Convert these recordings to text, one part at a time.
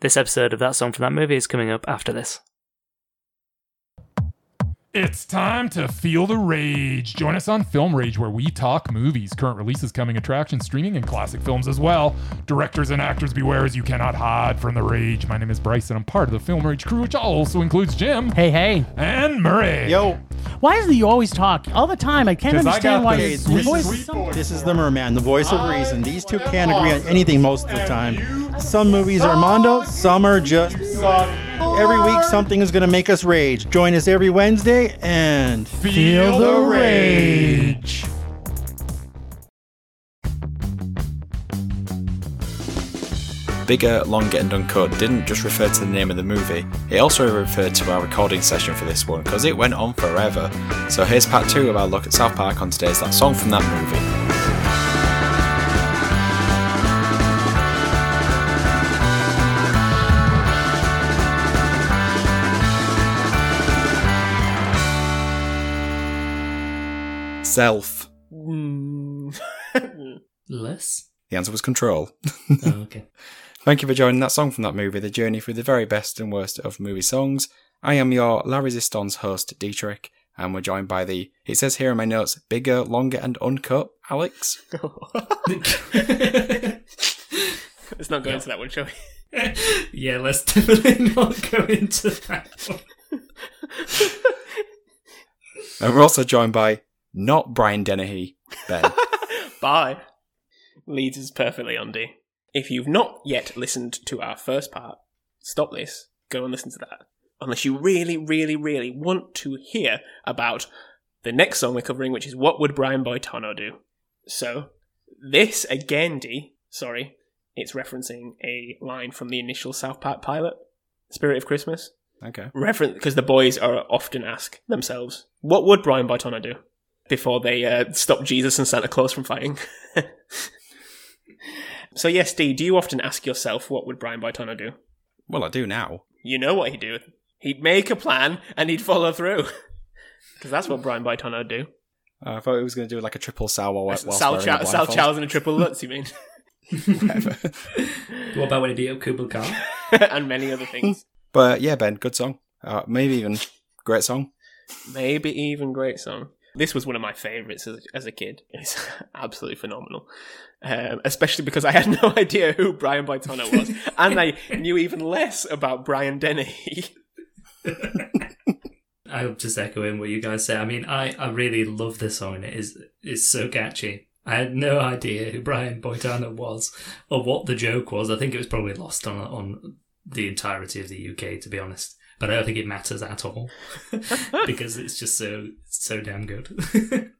This episode of that song from that movie is coming up after this. It's time to feel the rage. Join us on Film Rage, where we talk movies, current releases, coming attractions, streaming, and classic films as well. Directors and actors, beware as you cannot hide from the rage. My name is Bryce, and I'm part of the Film Rage crew, which also includes Jim Hey, hey. and Murray. Yo, Why is it you always talk all the time? I can't understand got why the your sweet, voice sweet is voice. this is the Merman, the voice of reason. These two can't agree on anything most of the time. Some movies are Mondo, some are just. Every week, something is going to make us rage. Join us every Wednesday and Feel the rage. Bigger, Longer and Uncut didn't just refer to the name of the movie, it also referred to our recording session for this one because it went on forever. So here's part 2 of our look at South Park on today's That Song from That Movie. Self. Hmm. Less? The answer was control. Oh, okay. Thank you for joining that song from that movie, the journey through the very best and worst of movie songs. I am your La Resistance host, Dietrich, and we're joined by the, it says here in my notes, bigger, longer, and uncut, Alex. Let's not go into that one, shall we? yeah, let's definitely not go into that one. And we're also joined by, not Brian Dennehy, Ben. Bye. Leads us perfectly on D. If you've not yet listened to our first part, stop this, go and listen to that. Unless you really, really, really want to hear about the next song we're covering, which is What Would Brian Boitano Do? So, this again, D, sorry, it's referencing a line from the initial South Park pilot, Spirit of Christmas. Okay. reference because the boys are often ask themselves, "What would Brian Boitano do?" Before they uh, stop Jesus and Santa Claus from fighting. so yes, Dee, do you often ask yourself, "What would Brian Boitano do?" Well, I do now. You know what he'd do. He'd make a plan and he'd follow through. Because that's what Brian Boitano would do. Uh, I thought he was going to do like a triple sour whilst Sal, wearing a Chow- Sal. Chow's and a triple Lutz, you mean? Whatever. What about when he beat up Kubla Khan? and many other things. But yeah, Ben, good song. Uh, maybe even great song. Maybe even great song. This was one of my favourites as, as a kid. It's absolutely phenomenal. Um, especially because I had no idea who Brian Boitano was. and I knew even less about Brian Dennehy. I'll just echo in what you guys say. I mean, I, I really love this song. It is it's so catchy. I had no idea who Brian Boitano was or what the joke was. I think it was probably lost on on the entirety of the UK, to be honest. But I don't think it matters at all because it's just so so damn good. and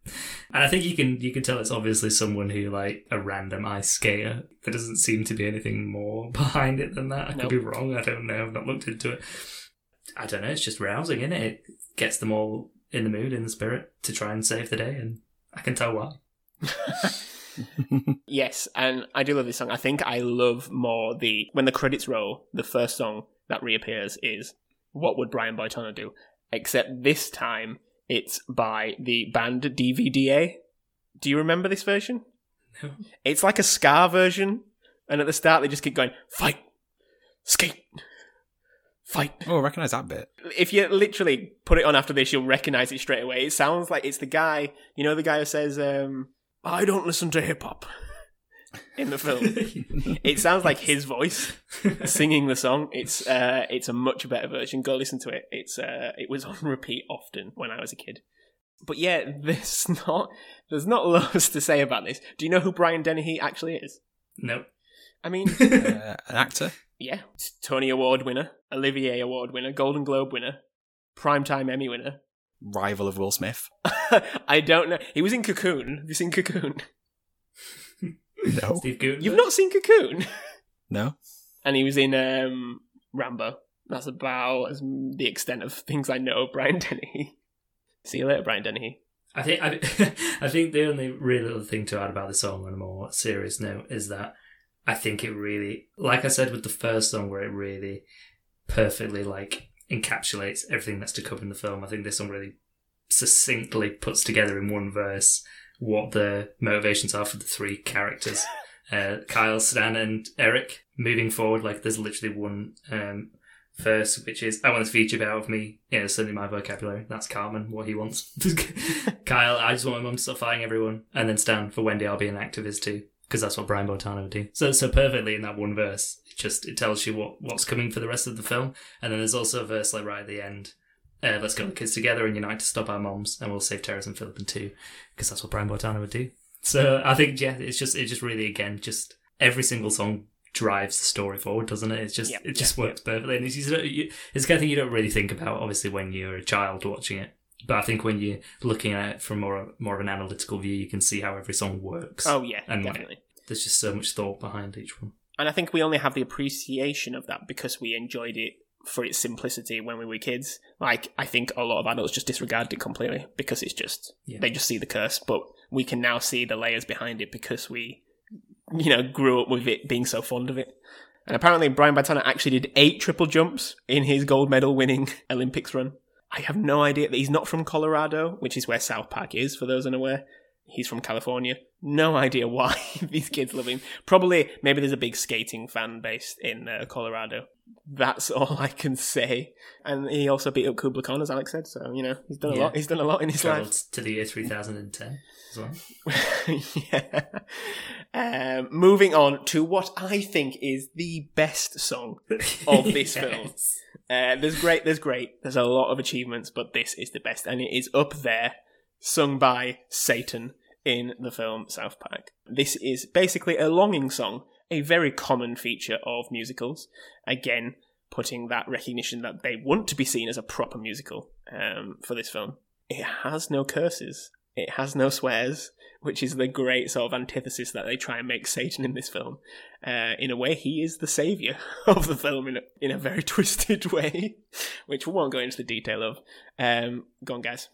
I think you can you can tell it's obviously someone who like a random ice skater. There doesn't seem to be anything more behind it than that. I could be wrong. I don't know. I've not looked into it. I don't know. It's just rousing, is it? It gets them all in the mood, in the spirit to try and save the day, and I can tell why. yes, and I do love this song. I think I love more the when the credits roll, the first song that reappears is What Would Brian Boitano Do? Except this time it's by the band DVDA. Do you remember this version? No. It's like a ska version, and at the start they just keep going, fight, skate, fight. Oh, I recognise that bit. If you literally put it on after this, you'll recognize it straight away. It sounds like it's the guy, you know, the guy who says, um, I don't listen to hip hop in the film. it sounds like his voice singing the song. It's uh, it's a much better version. Go listen to it. It's uh, it was on repeat often when I was a kid. But yeah, there's not there's not loads to say about this. Do you know who Brian Dennehy actually is? No. I mean, Uh, an actor. yeah, Tony Award winner, Olivier Award winner, Golden Globe winner, Primetime Emmy winner. Rival of Will Smith. I don't know. He was in Cocoon. Have you seen Cocoon? No. Steve Guttenberg. You've not seen Cocoon? No. and he was in um, Rambo. That's about as the extent of things I know of Brian Dennehy. See you later, Brian Dennehy. I think I, I think the only real other thing to add about the song on a more serious note is that I think it really, like I said with the first song, where it really perfectly like encapsulates everything that's to come in the film. I think this song really succinctly puts together in one verse what the motivations are for the three characters. Uh, Kyle, Stan, and Eric moving forward, like there's literally one um, verse which is I want this feature out of me. Yeah, it's certainly my vocabulary. That's Cartman, what he wants. Kyle, I just want my mum to stop fighting everyone, and then Stan for Wendy, I'll be an activist too, because that's what Brian Boitano would do. So so perfectly in that one verse, it just it tells you what what's coming for the rest of the film, and then there's also a verse like right at the end. Uh, let's get the kids together and unite to stop our moms, and we'll save Terrance and Phillip and two, because that's what Brian Boitano would do. So I think yeah, it's just it's just really again just every single song drives the story forward, doesn't it? It's just Yep, it just yep, works perfectly, and it's you- it's the kind of thing you don't really think about, obviously, when you're a child watching it. But I think when you're looking at it from more more of an analytical view, you can see how every song works. Oh yeah, And, like, definitely. There's just so much thought behind each one. And I think we only have the appreciation of that because we enjoyed it for its simplicity when we were kids. Like I think a lot of adults just disregarded it completely because it's just Yeah. they just see the curse, but we can now see the layers behind it because we you know grew up with it being so fond of it. And apparently Brian Boitano actually did eight triple jumps in his gold medal winning Olympics run. I have no idea that he's not from Colorado, which is where South Park is for those unaware. He's from California. No idea why these kids love him. Probably, maybe there's a big skating fan base in uh, Colorado. That's all I can say. And he also beat up Kubla Khan, as Alex said. So you know he's done a Yeah. lot. He's done a lot in his Travelled life. to the year 3010 as well. yeah. Um, moving on to what I think is the best song of this film. Uh, there's great, there's great, there's a lot of achievements, but this is the best, and it is up there, sung by Satan in the film South Park. This is basically a longing song, a very common feature of musicals. Again, putting that recognition that they want to be seen as a proper musical um, for this film. It has no curses. It has no swears, which is the great sort of antithesis that they try and make Satan in this film. Uh, in a way, he is the savior of the film in a, in a very twisted way, which we won't go into the detail of. Um, go on, guys.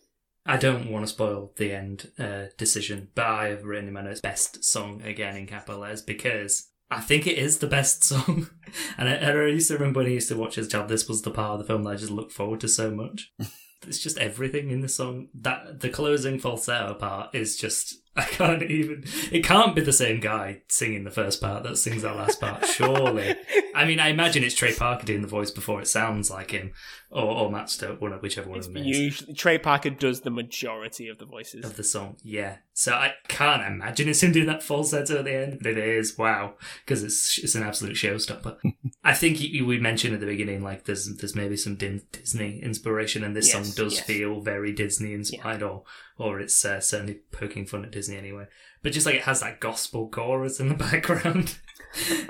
I don't want to spoil the end uh, decision, but I have written in my notes best song again in capital letters because I think it is the best song. and I, I used to remember when I used to watch as a child, this was the part of the film that I just looked forward to so much. it's just everything in the song. That the closing falsetto part is just I can't even. It can't be the same guy singing the first part that sings that last part. Surely. I mean, I imagine it's Trey Parker doing the voice before it sounds like him, or, or Matt Stone, one of whichever one It's of them is usually Trey Parker does the majority of the voices. of the song. Yeah. So I can't imagine it's him doing that falsetto at the end, but it is. Wow. Because it's it's an absolute showstopper. I think you, we mentioned at the beginning, like there's there's maybe some Din- Disney inspiration, and this Yes, song does yes. feel very Disney inspired, or or it's uh, certainly poking fun at Disney anyway. But just like it has that gospel chorus in the background,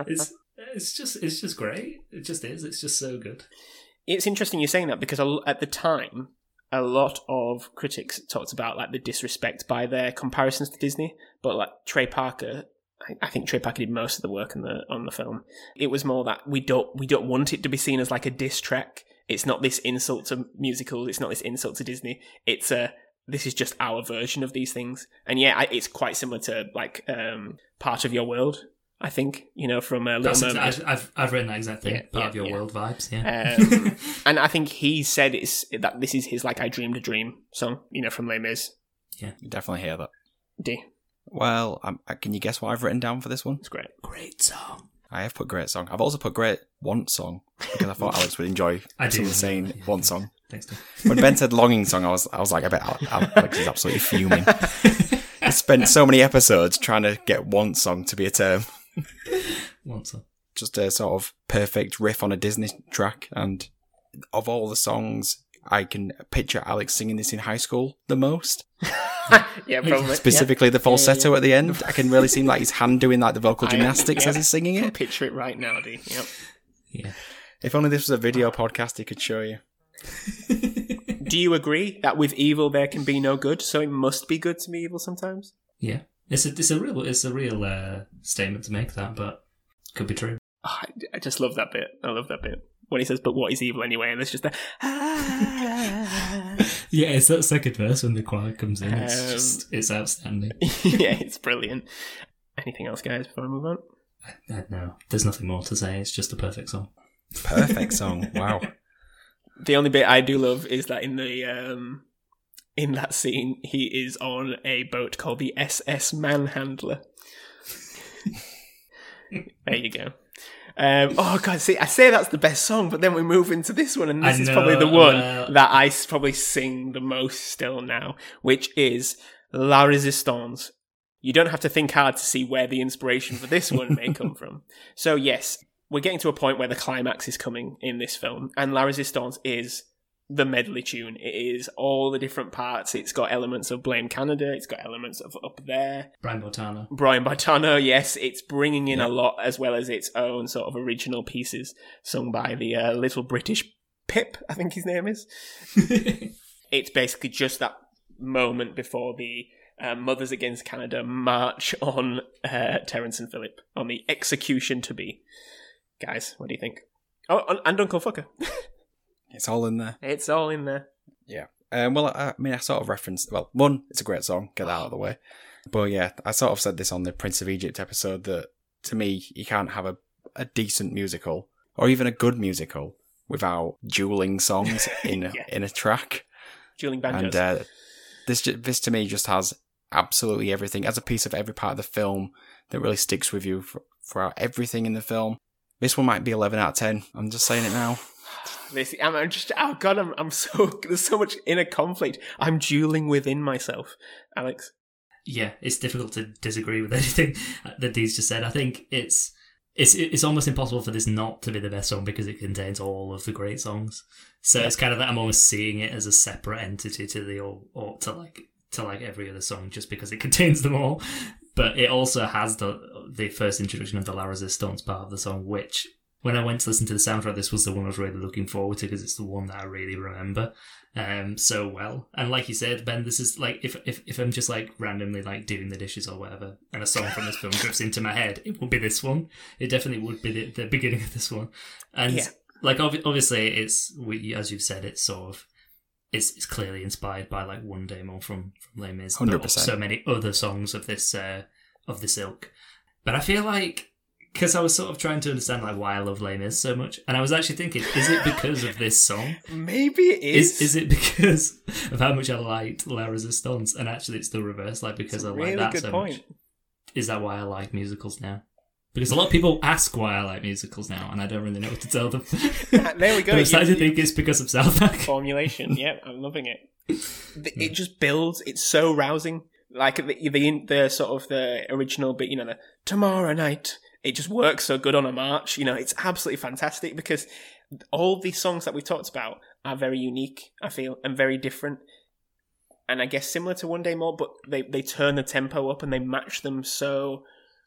it's it's just it's just great. It just is. It's just so good. It's interesting you're saying that because at the time, a lot of critics talked about like the disrespect by their comparisons to Disney, but like Trey Parker. I- think Trey Parker did most of the work on the on the film. It was more that we don't we don't want it to be seen as like a diss track. It's not this insult to musicals. It's not this insult to Disney. It's a this is just our version of these things. And yeah, it's quite similar to like um, part of your world. I think you know from a Little That's Mermaid. exa- I've, I've I've written that exact thing. Yeah, Part yeah, of your yeah. world vibes. Yeah. Um, and I think he said it's that this is his like I dreamed a dream song, you know, from Les Mis. Yeah, you definitely hear that. D. Well, um, uh, can you guess what I've written down for this one? It's great. Great song. I have put great song. I've also put great want song because I thought Alex would enjoy I do. someone saying Yeah. want song. Thanks. Tim. When Ben said longing song, I was I was like, I bet Alex is absolutely fuming. I spent so many episodes trying to get want song to be a term. Want some. Just a sort of perfect riff on a Disney track. And of all the songs, I can picture Alex singing this in high school the most. yeah, probably. Specifically the falsetto at the end. I can really see like his hand doing like the vocal I- gymnastics yeah. as he's singing it. picture it right now, D. Yep. Yeah. If only this was a video podcast, he could show you. Do you agree that with evil there can be no good, so it must be good to be evil sometimes? Yeah. It's a it's a real it's a real uh, statement to make that, but could be true. Oh, I, I just love that bit. I love that bit when he says, "But what is evil anyway?" And it's just a. Yeah, it's that second verse when the choir comes in. It's Um, just it's outstanding. yeah, it's brilliant. Anything else, guys? Before I move on. I, no, there's nothing more to say. It's just a perfect song. Perfect song. Wow. The only bit I do love is that in the um, in that scene, he is on a boat called the SS Manhandler. there you go. Um, oh god, see, I say that's the best song, but then we move into this one, and this I is probably the one that I probably sing the most still now, which is La Resistance. You don't have to think hard to see where the inspiration for this one may come from. So yes, we're getting to a point where the climax is coming in this film, and La Resistance is the medley tune. It is all the different parts. It's got elements of Blame Canada. It's got elements of Up There. Brian Boitano. Brian Boitano, yes, it's bringing in a lot as well as its own sort of original pieces sung by the uh, little British Pip, I think his name is. it's basically just that moment before the uh, Mothers Against Canada march on uh, Terrance and Phillip on the execution to be. Guys, what do you think? Oh, and Uncle Fucker. It's all in there. it's all in there. Yeah. Um, well, I, I mean, I sort of referenced. Well, one, it's a great song. Get that out of the way. But yeah, I sort of said this on the Prince of Egypt episode that to me, you can't have a, a decent musical or even a good musical without dueling songs in Yeah. in a track. Dueling banjos. And uh, this this to me just has absolutely everything as a piece of every part of the film that really sticks with you for, throughout everything in the film. This one might be eleven out of ten. I'm just saying it now. This, I'm, I'm just, oh god, I'm, I'm so, there's so much inner conflict. I'm dueling within myself, Alex. yeah, it's difficult to disagree with anything that Dee's just said. I think it's it's it's almost impossible for this not to be the best song because it contains all of the great songs. So it's kind of that I'm almost seeing it as a separate entity to the or, or to like to like every other song just because it contains them all. But it also has the the first introduction of the La Resistance part of the song, which when I went to listen to the soundtrack, this was the one I was really looking forward to because it's the one that I really remember um so well. And like you said, Ben, this is like if if if I'm just like randomly like doing the dishes or whatever, and a song from this film drifts into my head, it would be this one. It definitely would be the, the beginning of this one. And Yeah. like obvi- obviously, it's we as you've said, it's sort of. It's, it's clearly inspired by like One Day More from from Les Mis, but 100%. so many other songs of this uh, of this ilk. But I feel like because I was sort of trying to understand like why I love Les Mis so much, and I was actually thinking, is it because of this song? Maybe it is. Is is it because of how much I liked La Resistance? And actually, it's the reverse. Like because I like that so point. much. Is that why I like musicals now? Because a lot of people ask why I like musicals now, and I don't really know what to tell them. Ah, there we go. I'm starting to think it's because of South Park. Formulation. yeah, I'm loving it. It just builds. It's so rousing. Like the, the the sort of the original bit, you know, the tomorrow night. It just works so good on a march. You know, it's absolutely fantastic because all these songs that we talked about are very unique. I feel and very different. And I guess similar to One Day More, but they they turn the tempo up and they match them so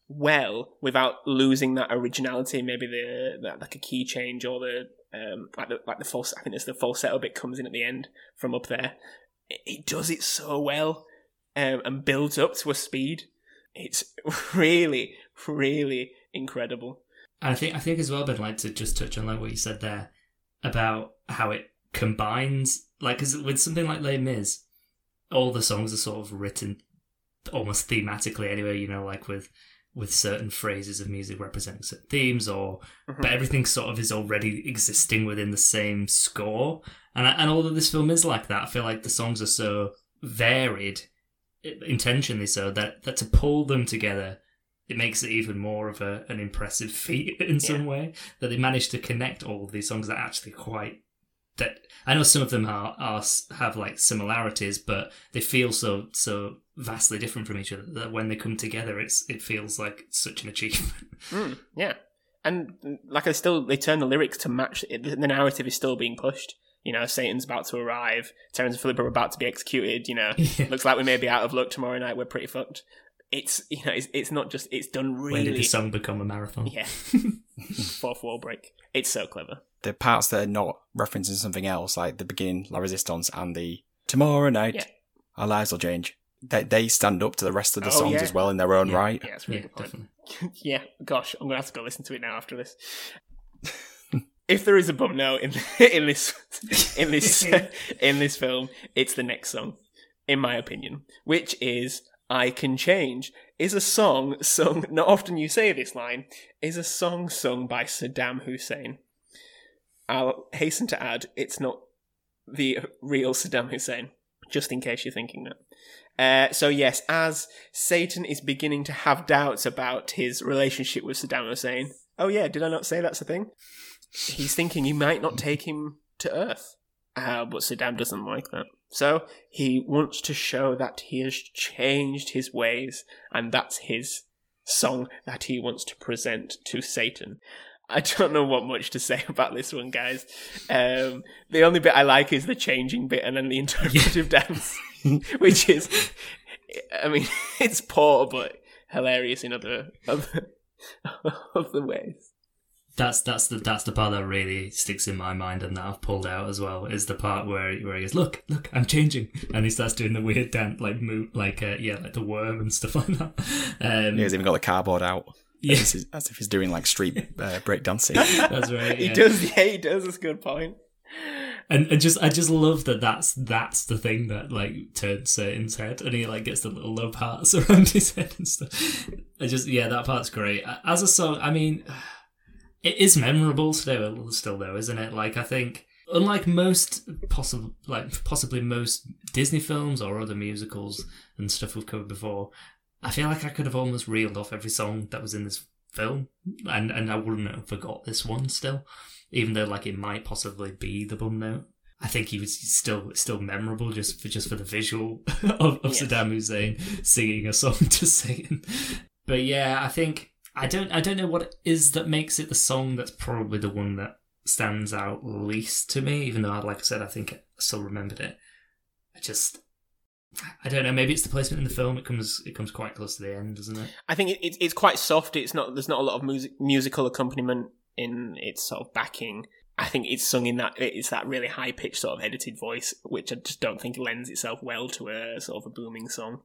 well without losing that originality. Maybe the like a key change or the um like the like the false. I think it's the falsetto bit comes in at the end from up there. It, it does it so well um, and builds up to a speed. It's really really incredible. I think I think as well, Ben, like to just touch on like what you said there about how it combines, like, 'cause with something like Les Mis, all the songs are sort of written almost thematically anyway. You know, like with with certain phrases of music representing certain themes, or Mhm. but everything sort of is already existing within the same score. And I, and although this film is like that, I feel like the songs are so varied, intentionally so that that to pull them together it makes it even more of a, an impressive feat in some way that they managed to connect all of these songs that actually quite that I know some of them are, are have like similarities, but they feel so so vastly different from each other that when they come together, it's it feels like such an achievement. Mm, yeah, and like I still they turn the lyrics to match. The narrative is still being pushed. You know, Satan's about to arrive. Terrance and Phillip are about to be executed. You know, Yeah. looks like we may be out of luck tomorrow night. We're pretty fucked. It's you know, it's, it's not just it's done really. When did the song become a marathon? Yeah, fourth wall break. It's so clever. The parts that are not referencing something else, like the beginning, La Resistance, and the Tomorrow Night, Yeah. Our Lives Will Change, they, they stand up to the rest of the Oh, songs yeah. as well in their own Yeah. right. Yeah, it's a really Yeah, good point. yeah, gosh, I'm gonna have to go listen to it now after this. if there is a bum note in in this in this in this film, it's the next song, in my opinion, which is "I Can Change." Is a song sung. Not often you say this line. Is a song sung by Saddam Hussein. I'll hasten to add, it's not the real Saddam Hussein. Just in case you're thinking that. Uh, so yes, as Satan is beginning to have doubts about his relationship with Saddam Hussein, Oh yeah, did I not say that's a thing? He's thinking he might not take him to Earth. Uh, but Saddam doesn't like that. So he wants to show that he has changed his ways, and that's his song that he wants to present to Satan. I don't know what much to say about this one, guys. Um, the only bit I like is the changing bit and then the interpretive dance, which is, I mean, it's poor but hilarious in other other, other ways. That's that's the that's the part that really sticks in my mind and that I've pulled out as well is the part where where he goes look look I'm changing and he starts doing the weird dance like move like uh, yeah like the worm and stuff like that. Um, He's even got the cardboard out. Yeah. As, if, as if he's doing like street uh, break dancing. that's right. He does, yeah, he does. That's a good point. and, and just I just love that that's that's the thing that like turns Satan's head and he like gets the little love hearts around his head and stuff. I just yeah that part's great as a song. I mean, it is memorable still still though, isn't it? Like I think unlike most possible like possibly most Disney films or other musicals and stuff we've covered before, I feel like I could have almost reeled off every song that was in this film and and I wouldn't have forgot this one still even though like it might possibly be the bum note. I think he was still still memorable just for just for the visual of, of Yes. Saddam Hussein singing a song to Satan. But yeah, I think I don't I don't know what it is that makes it the song that's probably the one that stands out least to me. Even though, like I said, I think I still remembered it. I just I don't know. Maybe it's the placement in the film. It comes it comes quite close to the end, doesn't it? I think it, it's it's quite soft. It's not. There's not a lot of music musical accompaniment in its sort of backing. I think it's sung in that it's that really high pitched sort of edited voice, which I just don't think lends itself well to a sort of a booming song,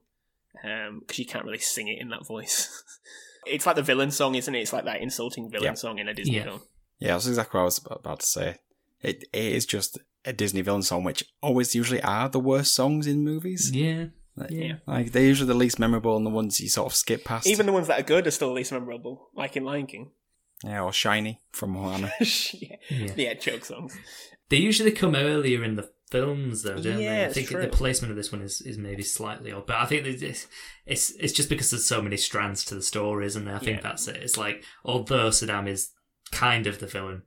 um, because you can't really sing it in that voice. it's like the villain song, isn't it? It's like that insulting villain Yeah. song in a Disney Yeah. film. Yeah, that's exactly what I was about to say. It, it is just a Disney villain song, which always usually are the worst songs in movies. Yeah. Like, Yeah. like they're usually the least memorable and the ones you sort of skip past. Even the ones that are good are still the least memorable, like in Lion King. yeah, or Shiny from Moana. yeah. Yeah. yeah, joke songs. They usually come earlier in the films, though, don't Yeah, they? I think true. the placement of this one is, is maybe slightly odd, but I think it's, it's it's just because there's so many strands to the story, isn't there? I think Yeah. that's it. It's like although Saddam is kind of the villain,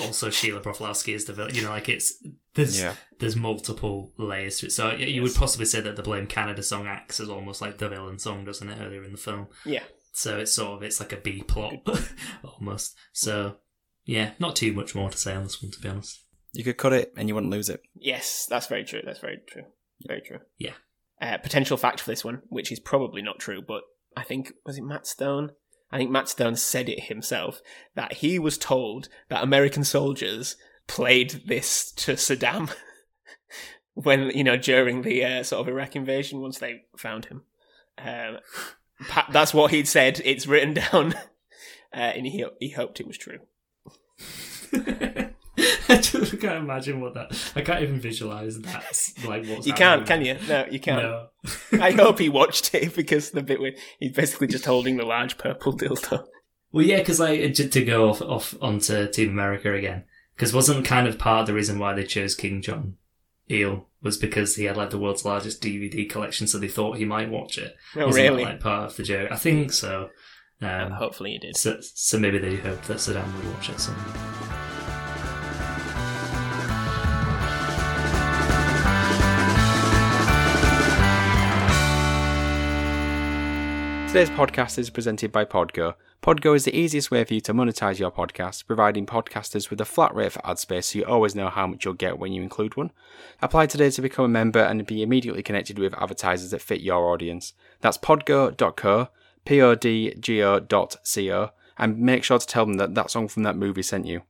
also Sheila Broflovsky is the villain. You know, like it's there's Yeah. there's multiple layers to it. So yeah, you would possibly say that the Blame Canada song acts as almost like the villain song, doesn't it? Earlier in the film, Yeah. so it's sort of it's like a B plot almost. So yeah, not too much more to say on this one, to be honest. You could cut it and you wouldn't lose it. Yes, that's very true. That's very true. Very true. Yeah. Uh, potential fact for this one, which is probably not true, but I think was it Matt Stone? I think Matt Stone said it himself that he was told that American soldiers played this to Saddam when you know during the uh, sort of Iraq invasion once they found him. Um, pa- that's what he'd said. It's written down, uh, and he he hoped it was true. I just can't imagine what that. I can't even visualize that. Like what's You can't, can you? No, you can't. No. I hope he watched it because the bit where he's basically just holding the large purple dildo. Well, yeah, because like just to go off off onto Team America again, because wasn't kind of part of the reason why they chose Kim Jong Il was because he had like the world's largest DVD collection, so they thought he might watch it. Oh, Isn't that, really? like part of the joke. I think so. Um, Hopefully he did. so, so maybe they hoped that Saddam would watch it. Someday. Today's podcast is presented by Podgo. Podgo is the easiest way for you to monetize your podcast, providing podcasters with a flat rate for ad space so you always know how much you'll get when you include one. Apply today to become a member and be immediately connected with advertisers that fit your audience. That's podgo.co, P-O-D-G-O dot C-O, and make sure to tell them that that song from that movie sent you.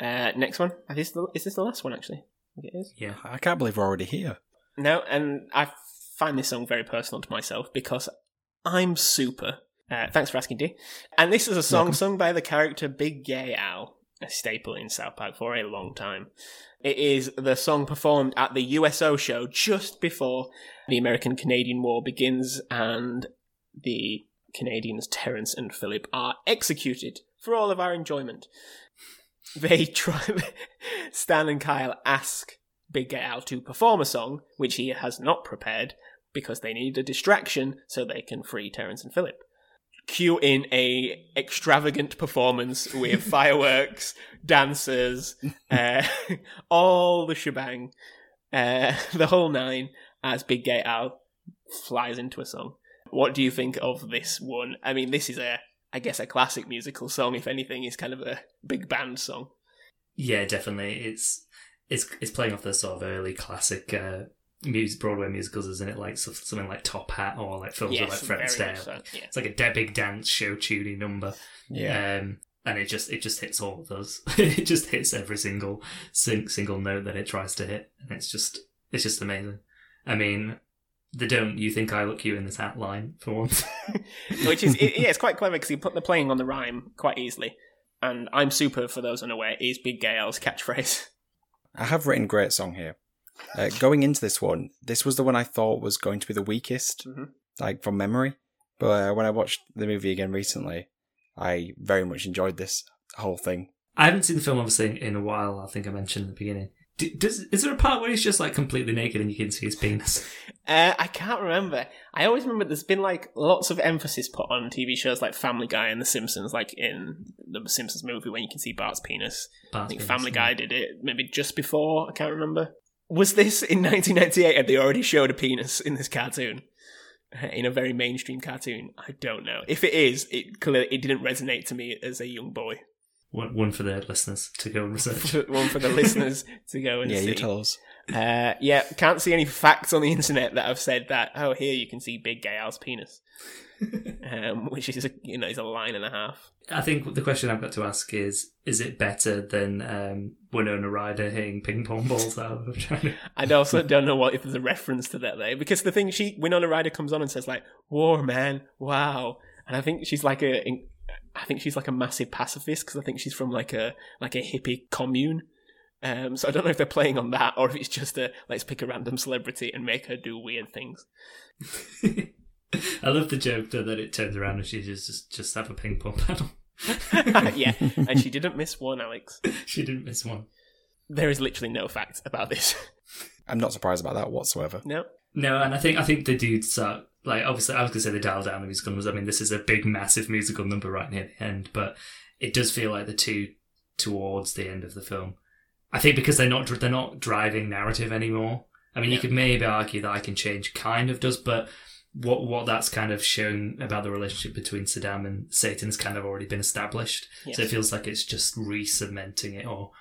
Uh, next one. Is this, the, is this the last one, actually? I think it is. Yeah. I can't believe we're already here. No, and I find this song very personal to myself because I'm super. Uh, thanks for asking, D. And this is a song sung by the character Big Gay Al, a staple in South Park for a long time. It is the song performed at the USO show just before the American Canadian War begins and the Canadians Terrance and Phillip are executed for all of our enjoyment. They try. Stan and Kyle ask Big Gay Al to perform a song, which he has not prepared, because they need a distraction so they can free Terrance and Phillip. cue in a extravagant performance with fireworks, dancers, uh, all the shebang, uh, the whole nine, as Big Gay Al flies into a song. What do you think of this one? I mean, this is a, I guess, a classic musical song. If anything, is kind of a big band song. Yeah, definitely. It's it's it's playing off the sort of early classic uh, music, Broadway musicals, isn't it? Like something like Top Hat or like films with like Fred very Astaire. so, yeah. It's like a de- big dance show tuning number. Yeah. Um, and it just it just hits all of those. it just hits every single sing- single note that it tries to hit, and it's just it's just amazing. I mean, the "Don't You Think I Look Cute in This Hat" line for once. Which is, it, yeah, it's quite clever because you put the playing on the rhyme quite easily. And I'm super, for those unaware, is Big Gay Al's catchphrase. I have written great song here. Uh, going into this one, this was the one I thought was going to be the weakest, Mhm. like from memory. But uh, when I watched the movie again recently, I very much enjoyed this whole thing. I haven't seen the film obviously in a while. I think I mentioned at the beginning. D- does is there a part where he's just like completely naked and you can see his penis? Uh, I can't remember. I always remember there's been like lots of emphasis put on TV shows like Family Guy and The Simpsons, like in the Simpsons movie when you can see Bart's penis. I think penis, Family yeah. Guy did it maybe just before. I can't remember. Was this in 1998? Had they already showed a penis in this cartoon? Uh, In a very mainstream cartoon, I don't know. If it is, it clearly it didn't resonate to me as a young boy. One, one for the listeners to go and research. One for the listeners to go and yeah, see. you tell us. Uh, yeah, can't see any facts on the internet that have said that. Oh, here you can see Big Gay Al's penis, um, which is a, you know is a line and a half. I think the question I've got to ask is: Is it better than um, Winona Ryder hitting ping pong balls out of China? I also don't know what if there's a reference to that there because the thing she Winona Ryder comes on and says like "War man, wow," and I think she's like a I think she's like a massive pacifist because I think she's from like a like a hippie commune. Um, so I don't know if they're playing on that or if it's just a let's pick a random celebrity and make her do weird things. I love the joke though that it turns around and she just just, just have a ping pong paddle. yeah, and she didn't miss one, Alex. she didn't miss one. There is literally no fact about this. I'm not surprised about that whatsoever. no. No, and I think I think the dudes are like obviously I was gonna say they dial down the musical numbers. I mean, this is a big, massive musical number right near the end, but it does feel like the two towards the end of the film. I think because they're not they're not driving narrative anymore. I mean, you could maybe argue that I Can Change kind of does, but what what that's kind of shown about the relationship between Saddam and Satan has kind of already been established. Yes. So it feels like it's just re-cementing it, or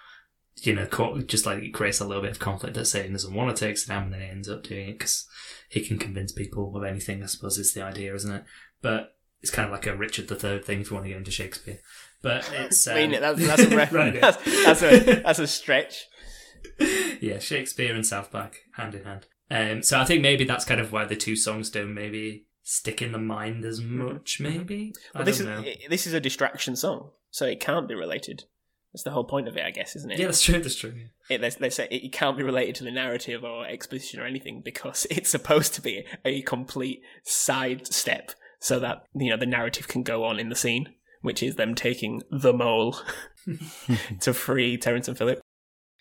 you know, just like it creates a little bit of conflict that Satan doesn't want to take Saddam, and then he ends up doing it because he can convince people of anything. I suppose is the idea, isn't it? But it's kind of like a Richard III thing if you want to get into Shakespeare. But it's um, I mean, that's, that's a re- right, yeah. that's, that's a that's a stretch. yeah, Shakespeare and South Park hand in hand. Um, so I think maybe that's kind of why the two songs don't maybe stick in the mind as much. Maybe But this is know. this is a distraction song, so it can't be related. That's the whole point of it, I guess, isn't it? yeah, that's true. That's true. It, they, they say it, it can't be related to the narrative or exposition or anything because it's supposed to be a complete sidestep so that you know the narrative can go on in the scene, which is them taking the mole to free Terrance and Phillip.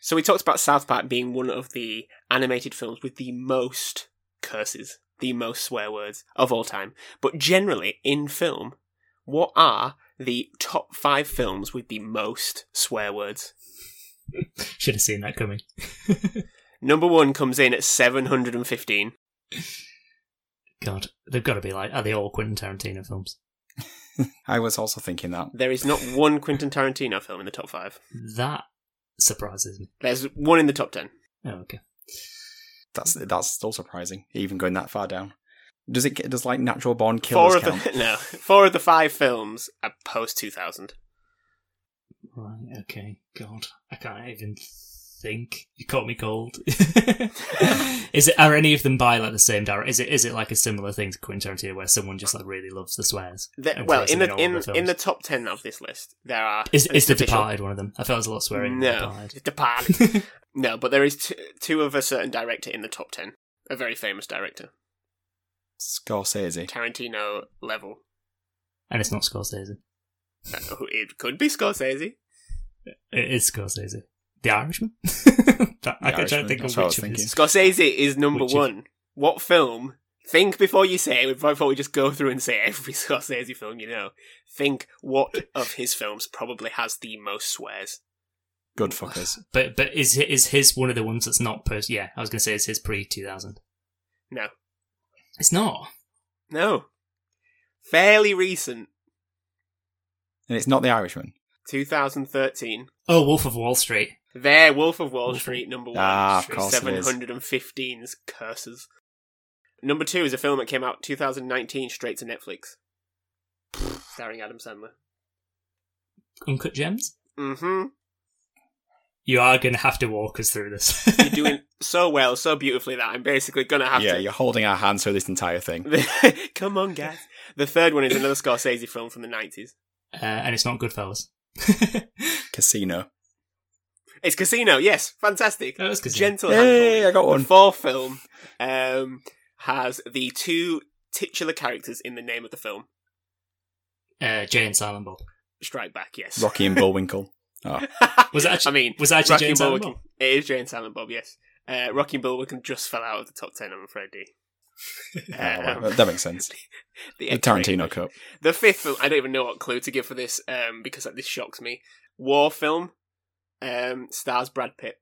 So we talked about South Park being one of the animated films with the most curses, the most swear words of all time. But generally, in film, what are the top five films with the most swear words? Should have seen that coming. Number one comes in at 715. God, they've got to be like, are they all Quentin Tarantino films? I was also thinking that. There is not one Quentin Tarantino film in the top five. That surprises me. There's one in the top ten. Oh, okay. That's that's still surprising, even going that far down. Does it does like Natural Born Killers Four of count? the no, four of the five films are post 2000. Right, okay. God, I can't even think. You caught me cold. is it? Are any of them by like the same director? Is it? Is it like a similar thing to Quentin Tarantino, where someone just like really loves the swears? The- well, in the in the in the top ten of this list, there are is is the official. Departed one of them? I felt there was a lot of swearing. No, Departed. Departed. no, but there is two, two of a certain director in the top ten. A very famous director, Scorsese. Tarantino level. and it's not Scorsese. Uh, It could be Scorsese. It is Scorsese. The Irishman. That- I The can try to think of what I which was of his. Scorsese is number Which of- one. What film think before you say it. Before we just go through and say every Scorsese film you know. Think what of his films probably has the most swears. Good fuckers. But but is is his one of the ones that's not post? Yeah, I was gonna say it's his pre two thousand. No, It's not. no, fairly recent, And it's not The Irishman. 2013. Oh, Wolf of Wall Street. There, Wolf of Wall Wolf Street, number one. Ah, course it is. 715's Curses. Number two is a film that came out 2019 straight to Netflix. Starring Adam Sandler. Uncut Gems. Mm-hmm. You are gonna have to walk us through this. You're doing so well, so beautifully that I'm basically gonna have yeah, to. you're holding our hands through this entire thing. Come on, guys. The third one is another Scorsese film from the 90s. uh, and it's not Goodfellas. Casino. It's Casino, yes. Fantastic. That was Casino. Gentle Hey. I got The one. fourth film um, has the two titular characters in the name of the film. uh, Jay and Silent Bob. Strike Back, yes. Rocky and Bullwinkle. Oh. Was it actually? I mean, was that actually Rocky Jay and and Silent Bullwinkle. Bob? It is Jay and Silent Bob, yes. Uh, Rocky and Bullwinkle just fell out of the top 10, I'm afraid, D. Oh, that makes sense. The The Tarantino Cup. The fifth film, I don't even know what clue to give for this um, because this shocks me. War film um, stars Brad Pitt.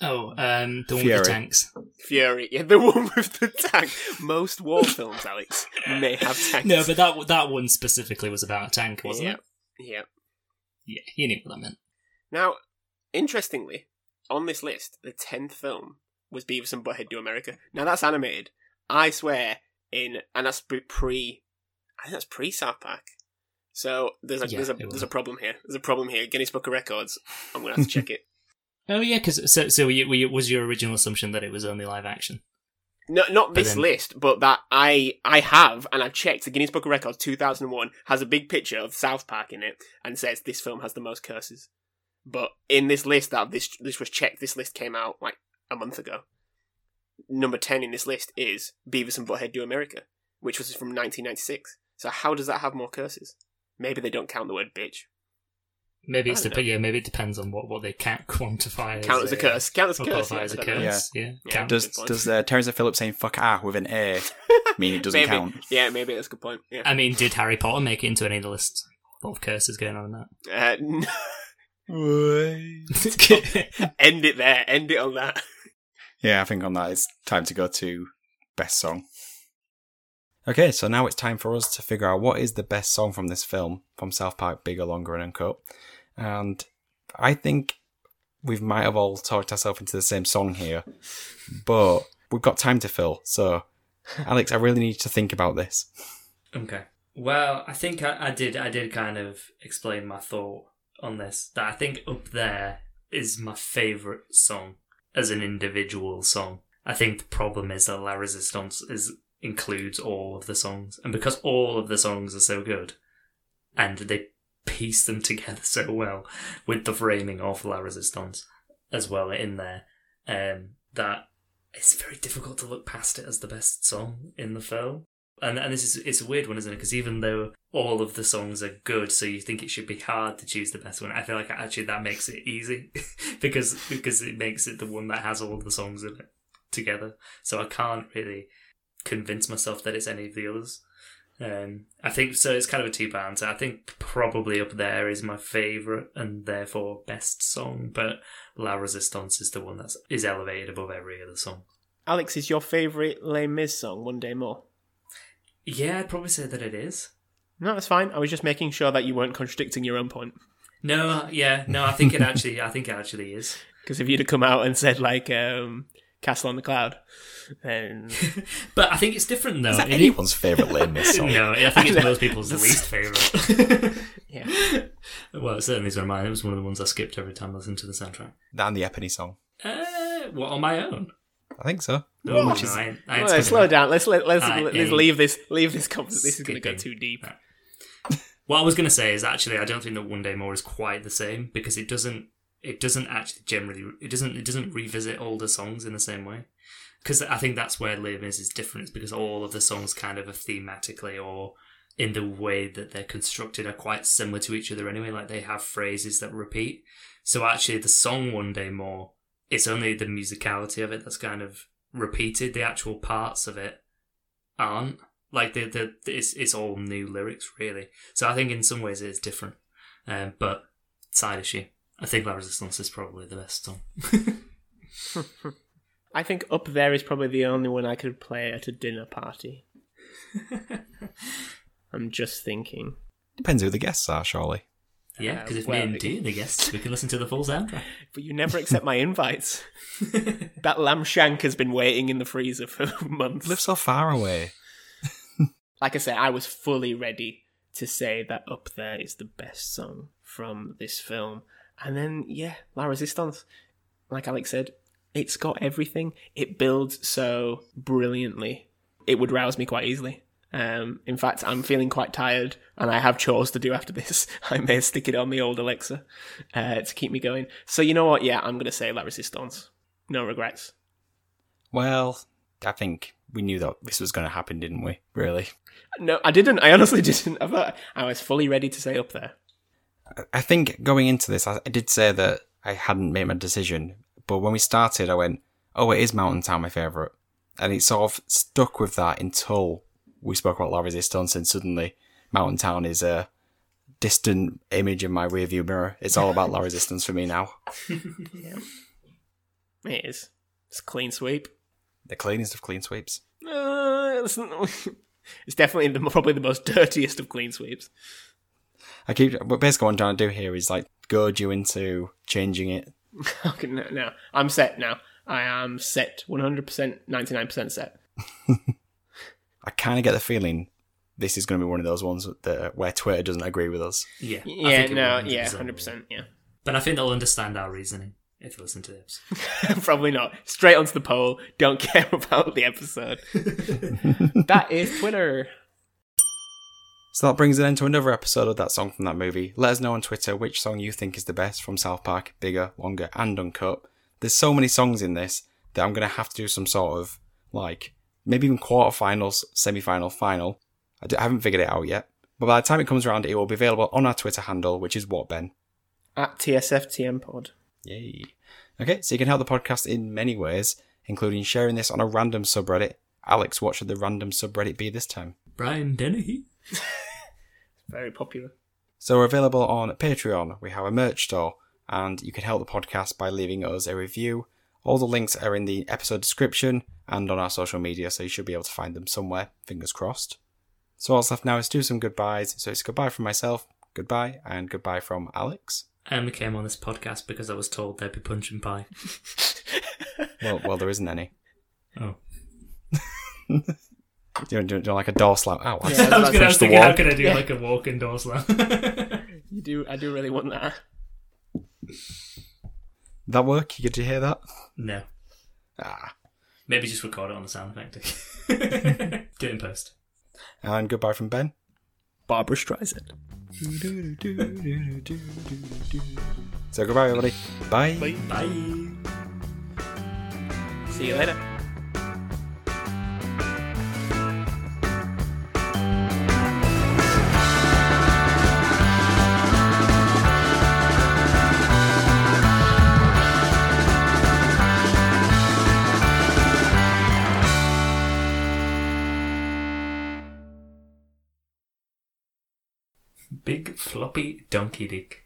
Oh, um, the one with the tanks. Fury, yeah, the one with the tank. Most war films, Alex, may have tanks. No, but that that one specifically was about a tank, wasn't yeah, it? yeah. Yeah, you knew what I meant. Now, interestingly, on this list, the tenth film was Beavis and Butthead Do America. Now that's animated. I swear, in and that's pre. I think that's pre South Park. So there's a Yeah, there's a there's a problem here. There's a problem here. Guinness Book of Records. I'm gonna have to check it. Oh yeah, because so so you, you, was your original assumption that it was only live action? No, not this then- list, but that I I have, and I've checked. The Guinness Book of Records 2001 has a big picture of South Park in it, and says this film has the most curses. But in this list, that this this was checked. This list came out like a month ago. Number ten in this list is Beavis and Butthead Do America, which was from 1996. So how does that have more curses? Maybe they don't count the word bitch. Maybe it's I yeah. Maybe it depends on what, what they can't quantify. Count as a curse. Count as a curse. yeah, as a I curse. Yeah. Yeah. Count. Does Good point. does uh, Terrance Phillips saying "fuck ah" with an A mean it doesn't maybe. count? Yeah, maybe that's a good point. Yeah. I mean, did Harry Potter make it into any of the lists? A lot of curses going on in Uh, that. end it there. End it on that. Yeah, I think on that it's time to go to best song. Okay, so now it's time for us to figure out what is the best song from this film, from South Park, Bigger, Longer, and Uncut. And I think we might have all talked ourselves into the same song here, but we've got time to fill. So, Alex, I really need to think about this. Okay. Well, I think I, I did. I did kind of explain my thought on this. That I think up there is my favorite song as an individual song. I think the problem is that La Resistance is includes all of the songs, and because all of the songs are so good, and they piece them together so well with the framing of La Resistance as well in there, um, that it's very difficult to look past it as the best song in the film and and this is it's a weird one, isn't it? Because even though all of the songs are good, so you think it should be hard to choose the best one. I feel like actually that makes it easy because because it makes it the one that has all the songs in it together. So I can't really convince myself that it's any of the others. Um, I think so. It's kind of a two part answer. I think probably up there is my favorite and therefore best song, but La Resistance is the one that is elevated above every other song. Alex, is your favourite Les Mis song One Day More? Yeah, I'd probably say that it is. No, that's fine. I was just making sure that you weren't contradicting your own point. No, yeah, no, I think it actually, I think it actually is. Because if you'd have come out and said, like, um, Castle on the Cloud, then. But I think it's different though. Is that It- anyone's favourite Les Mis song? No, I think it's most people's least favourite. Yeah. well, it certainly is one of mine. It was one of the ones I skipped every time I listened to the soundtrack. That and the Eponine song. Uh, what on my own? I think so. No, What? no, I, I Well, slow down. Let's let, let's, I let's ain't leave this leave this conversation. This is going to go too deep. that. What I was going to say is actually I don't think that One Day More is quite the same because it doesn't it doesn't actually generally it doesn't it doesn't revisit older songs in the same way. Because I think that's where Les Mis is different. Is because all of the songs kind of are thematically or in the way that they're constructed are quite similar to each other anyway. Like they have phrases that repeat. So actually, the song One Day More, it's only the musicality of it that's kind of repeated. The actual parts of it aren't. Like the the it's it's all new lyrics really. So I think in some ways it is different. Um, but side issue, I think La Resistance is probably the best song. I think Up There is probably the only one I could play at a dinner party. I'm just thinking. Depends who the guests are, surely. yeah, Uh, because if well, me and Dee are the guests, we can listen to the full soundtrack. But you never accept my invites. that lamb shank has been waiting in the freezer for months. Live so far away. like I said, I was fully ready to say that Up There is the best song from this film. And then, yeah, La Resistance, like Alex said, it's got everything. It builds so brilliantly. It would rouse me quite easily. Um, in fact, I'm feeling quite tired and I have chores to do after this. I may stick it on the old Alexa uh, to keep me going. So, you know what? Yeah, I'm going to say La Resistance. No regrets. Well, I think we knew that this was going to happen, didn't we? Really? No, I didn't. I honestly didn't. I thought I was fully ready to say Up There. I think going into this, I did say that I hadn't made my decision, but when we started, I went, "Oh, it is Mountain Town, my favorite," and it sort of stuck with that until we spoke about La Resistance, and suddenly Mountain Town is a distant image in my rearview mirror. It's all about La Resistance for me now. It is. It's a clean sweep. The cleanest of clean sweeps. Uh, it's, it's definitely the, probably the most dirtiest of clean sweeps. I keep, but basically what I'm trying to do here is like goad you into changing it. Okay, no, no, I'm set now. I am set 100%, 99% set. I kind of get the feeling this is going to be one of those ones that uh, where Twitter doesn't agree with us. Yeah, Yeah, no, yeah, 100%. 100%, yeah. But I think they'll understand our reasoning if they listen to this. Probably not. Straight onto the poll. Don't care about the episode. that is Twitter. So that brings an end to another episode of that song from that movie. Let us know on Twitter which song you think is the best from South Park, bigger, longer, and uncut. There's so many songs in this that I'm gonna have to do some sort of like maybe even quarterfinals, semi-final, final. I, d- I haven't figured it out yet, but by the time it comes around, it will be available on our Twitter handle, which is what Ben. At TSFTM Pod. Yay! Okay, so you can help the podcast in many ways, including sharing this on a random subreddit. Alex, what should the random subreddit be this time? Brian Dennehy. It's very popular. So we're available on Patreon. We have a merch store, and you can help the podcast by leaving us a review. All the links are in the episode description and on our social media, so you should be able to find them somewhere. Fingers crossed. So all that's left now is do some goodbyes. So it's goodbye from myself, goodbye, and goodbye from Alex. I only came on this podcast because I was told there'd be punch and pie. Well, well, there isn't any. Oh. Do you, do you, do like a door slam? Ow! I Yeah, I was, gonna, I was the thinking, how can I do like a walk indoor slam? You do. I do really want that. that work? Did You get to hear that? no. Ah. Maybe just record it on the sound effect. do it in post. And goodbye from Ben. Barbra Streisand. So goodbye, everybody. Bye. Bye. Bye. See you later. Floppy donkey dick.